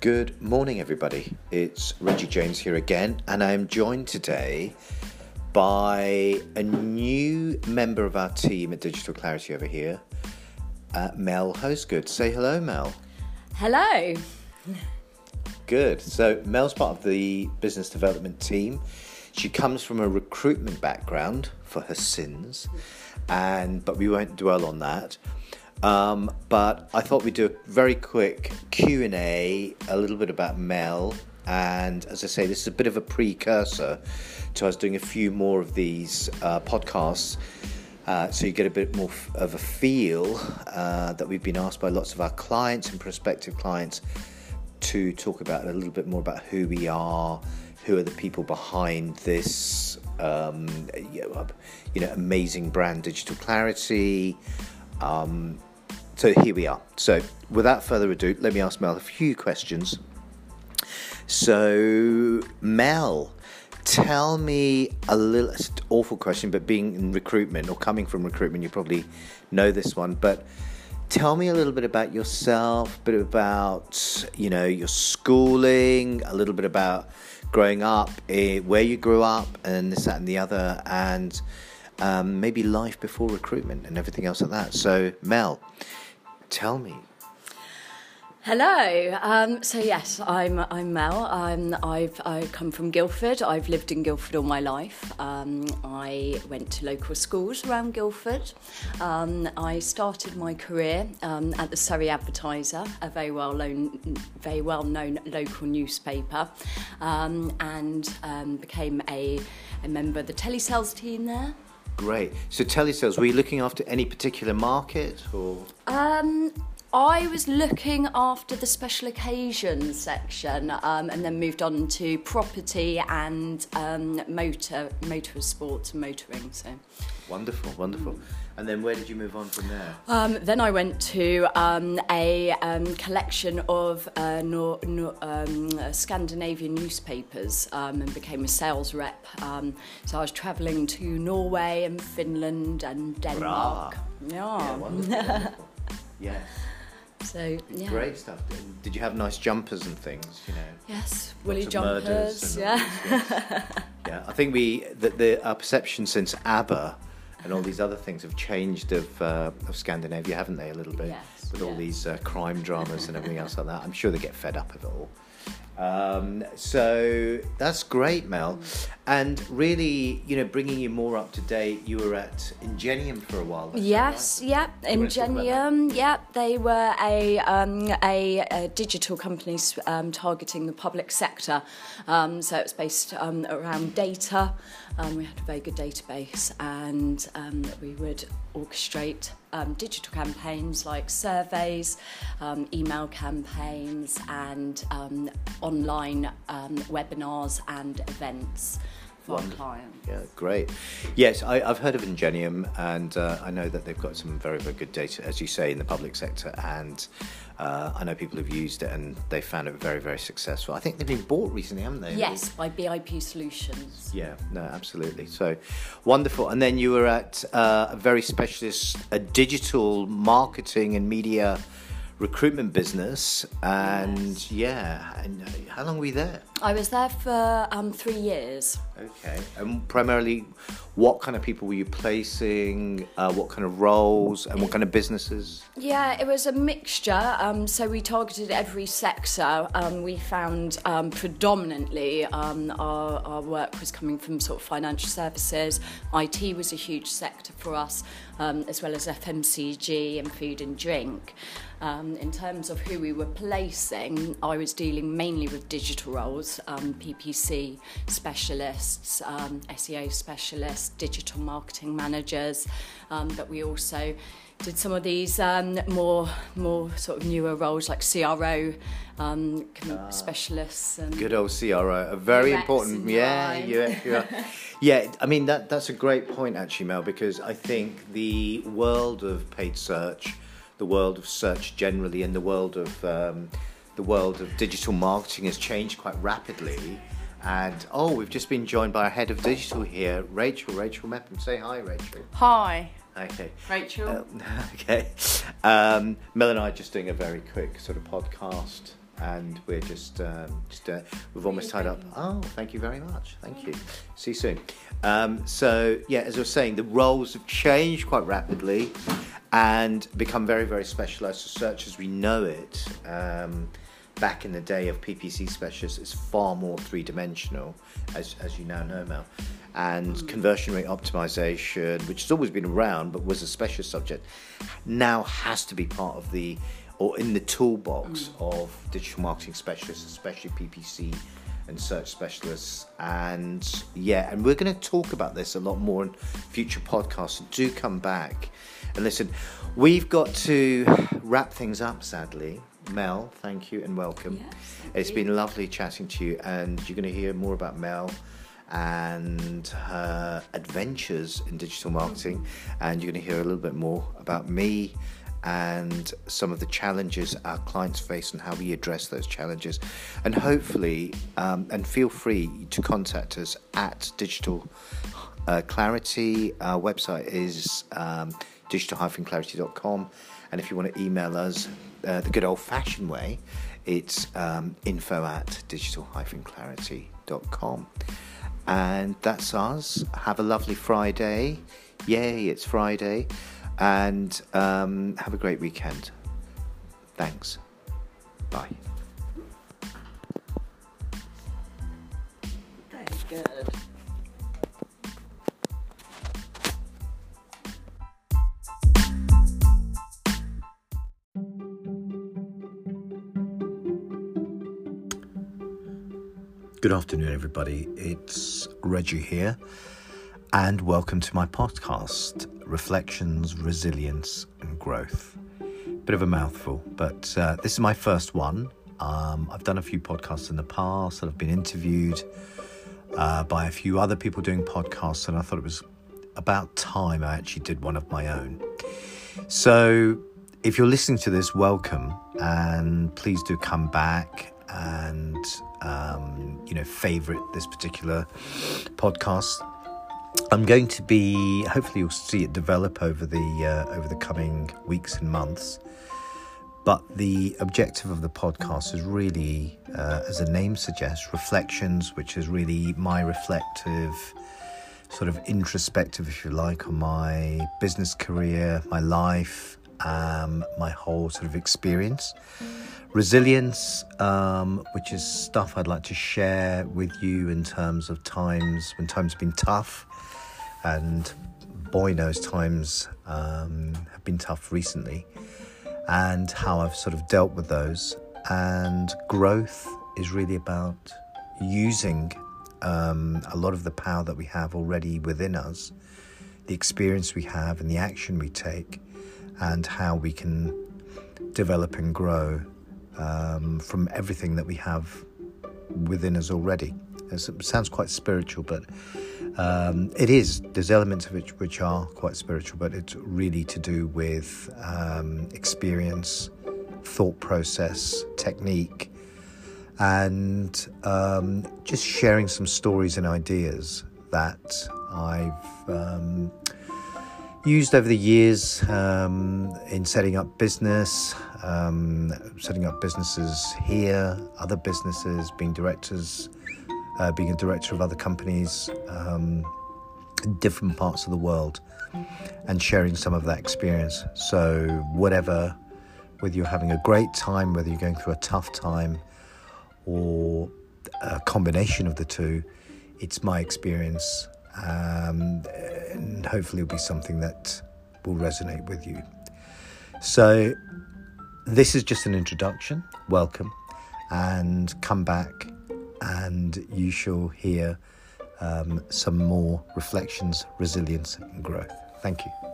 Good morning, everybody. It's Reggie James here again, and I'm joined today by a new member of our team at Digital Clarity over here, uh, Mel Hosgood. Say hello, Mel. Hello. Good. So, Mel's part of the business development team. She comes from a recruitment background for her sins, and but we won't dwell on that. Um, but I thought we'd do a very quick Q and A, a little bit about Mel, and as I say, this is a bit of a precursor to us doing a few more of these uh, podcasts. Uh, so you get a bit more f- of a feel uh, that we've been asked by lots of our clients and prospective clients to talk about a little bit more about who we are, who are the people behind this, um, you know, amazing brand, Digital Clarity. Um, so here we are. So without further ado, let me ask Mel a few questions. So Mel, tell me a little awful question, but being in recruitment or coming from recruitment, you probably know this one, but tell me a little bit about yourself, a bit about you know your schooling, a little bit about growing up, eh, where you grew up, and this, that, and the other, and um, maybe life before recruitment and everything else like that. So, Mel, tell me. Hello. Um, so yes, I'm I'm Mel. Um, I've I come from Guildford. I've lived in Guildford all my life. Um, I went to local schools around Guildford. Um, I started my career um, at the Surrey Advertiser, a very well known very well known local newspaper, um, and became a, a member of the telesales team there. Great. So, telesales, were you looking after any particular market or? Um, I was looking after the special occasions section um, and then moved on to property and um, motor, motor sports and motoring. So. Wonderful, wonderful. And then where did you move on from there? Um, then I went to um, a um, collection of uh, nor- nor- um, Scandinavian newspapers um, and became a sales rep. Um, so I was travelling to Norway and Finland and Denmark. Yeah, Yeah. wonderful. wonderful. Yes. So yeah. Great stuff. Did you have nice jumpers and things? You know. Yes, woolly Lots of murders jumpers. Yeah. yes. yeah. I think we the, the our perception since ABBA and all these other things have changed of uh, of Scandinavia, haven't they? A little bit Yes, with all these uh, crime dramas and everything else like that. I'm sure they get fed up of it all. Um, so that's great, Mel. And really, you know, bringing you more up to date, you were at Ingenium for a while. Yes, right? yeah, You wanna talk about that? Ingenium, yep. they were a um, a, a digital company um, targeting the public sector. Um, so it's based um, around data. Um, we had a very good database, and um, we would orchestrate um, digital campaigns like surveys, um, email campaigns, and um, online um, webinars and events for our Wonderful. clients. Yeah, great. Yes, I, I've heard of Ingenium, and uh, I know that they've got some very, very good data, as you say, in the public sector. And uh, I know people have used it, and they found it very, very successful. I think they've been bought recently, haven't they? Yes, by BIP Solutions. Yeah, no, absolutely. So wonderful. And then you were at uh, a very specialist, a digital marketing and media recruitment business. And yeah, and uh, how long were you there? I was there for um, three years. Okay. And primarily, what kind of people were you placing? Uh, what kind of roles and what kind of businesses? Yeah, it was a mixture. Um, so we targeted every sector. Um, we found um, predominantly um, our, our work was coming from sort of financial services. IT was a huge sector for us, um, as well as FMCG and food and drink. Um, in terms of who we were placing, I was dealing mainly with digital roles, um, PPC specialists, um, SEO specialists, digital marketing managers, um, but we also did some of these um, more more sort of newer roles like CRO um, com- specialists and Good old CRO, a very UX important, yeah, yeah, yeah. yeah. I mean that that's a great point actually, Mel, because I think the world of paid search, the world of search generally, and the world of um, the world of digital marketing has changed quite rapidly. And oh, we've just been joined by our head of digital here, Rachel. Rachel Mepham. Say hi, Rachel. Hi, Okay. Rachel. Um, okay. Um, Mel and I are just doing a very quick sort of podcast and we're just um, just uh, we've almost tied up. Oh, thank you very much. Thank you. See you soon. Um, so yeah, as I was saying, the roles have changed quite rapidly and become very very specialised. Search as we know it. Um, back in the day of PPC specialists, is far more three dimensional, as, as you now know, Mel. And mm. conversion rate optimization, which has always been around but was a specialist subject, now has to be part of the or in the toolbox mm. of digital marketing specialists, especially PPC and search specialists. And yeah, and we're going to talk about this a lot more in future podcasts. Do come back and listen. We've got to wrap things up, sadly. Mel, thank you and welcome. Yes, it's you. been lovely chatting to you, and you're going to hear more about Mel and her adventures in digital marketing, and you're going to hear a little bit more about me and some of the challenges our clients face and how we address those challenges. And hopefully, um, and feel free to contact us at Digital uh, Clarity. Our website is um, digital-clarity.com. And if you want to email us uh, the good old fashioned way, it's um, info at digital-clarity.com. And that's us. Have a lovely Friday. Yay, it's Friday and um, have a great weekend. Thanks. Bye. Very good. Good afternoon, everybody. It's Reggie here, and welcome to my podcast reflections, resilience, and growth. Bit of a mouthful, but uh, this is my first one. Um, I've done a few podcasts in the past, and I've been interviewed uh, by a few other people doing podcasts, and I thought it was about time I actually did one of my own. So, if you're listening to this, welcome, and please do come back and um, you know favorite this particular podcast I'm going to be. Hopefully, you'll see it develop over the uh, over the coming weeks and months. But the objective of the podcast is really, uh, as the name suggests, reflections, which is really my reflective, sort of introspective, if you like, on my business career, my life, um, my whole sort of experience. Resilience, um, which is stuff I'd like to share with you in terms of times when times have been tough and boy knows times um, have been tough recently, and how I've sort of dealt with those. And growth is really about using um, a lot of the power that we have already within us, the experience we have, and the action we take, and how we can develop and grow um, from everything that we have within us already. It sounds quite spiritual, but um, it is. There's elements of it which are quite spiritual, but it's really to do with um, experience, thought process, technique, and um, just sharing some stories and ideas that I've um, used over the years um, in setting up business, um, setting up businesses here, other businesses, being directors uh, being a director of other companies um, different parts of the world and sharing some of that experience. So, whatever, whether you're having a great time, whether you're going through a tough time, or a combination of the two, it's my experience. Um, and hopefully, it'll be something that will resonate with you. So, this is just an introduction. Welcome, and come back and you shall hear um, some more reflections, resilience, and growth. Thank you.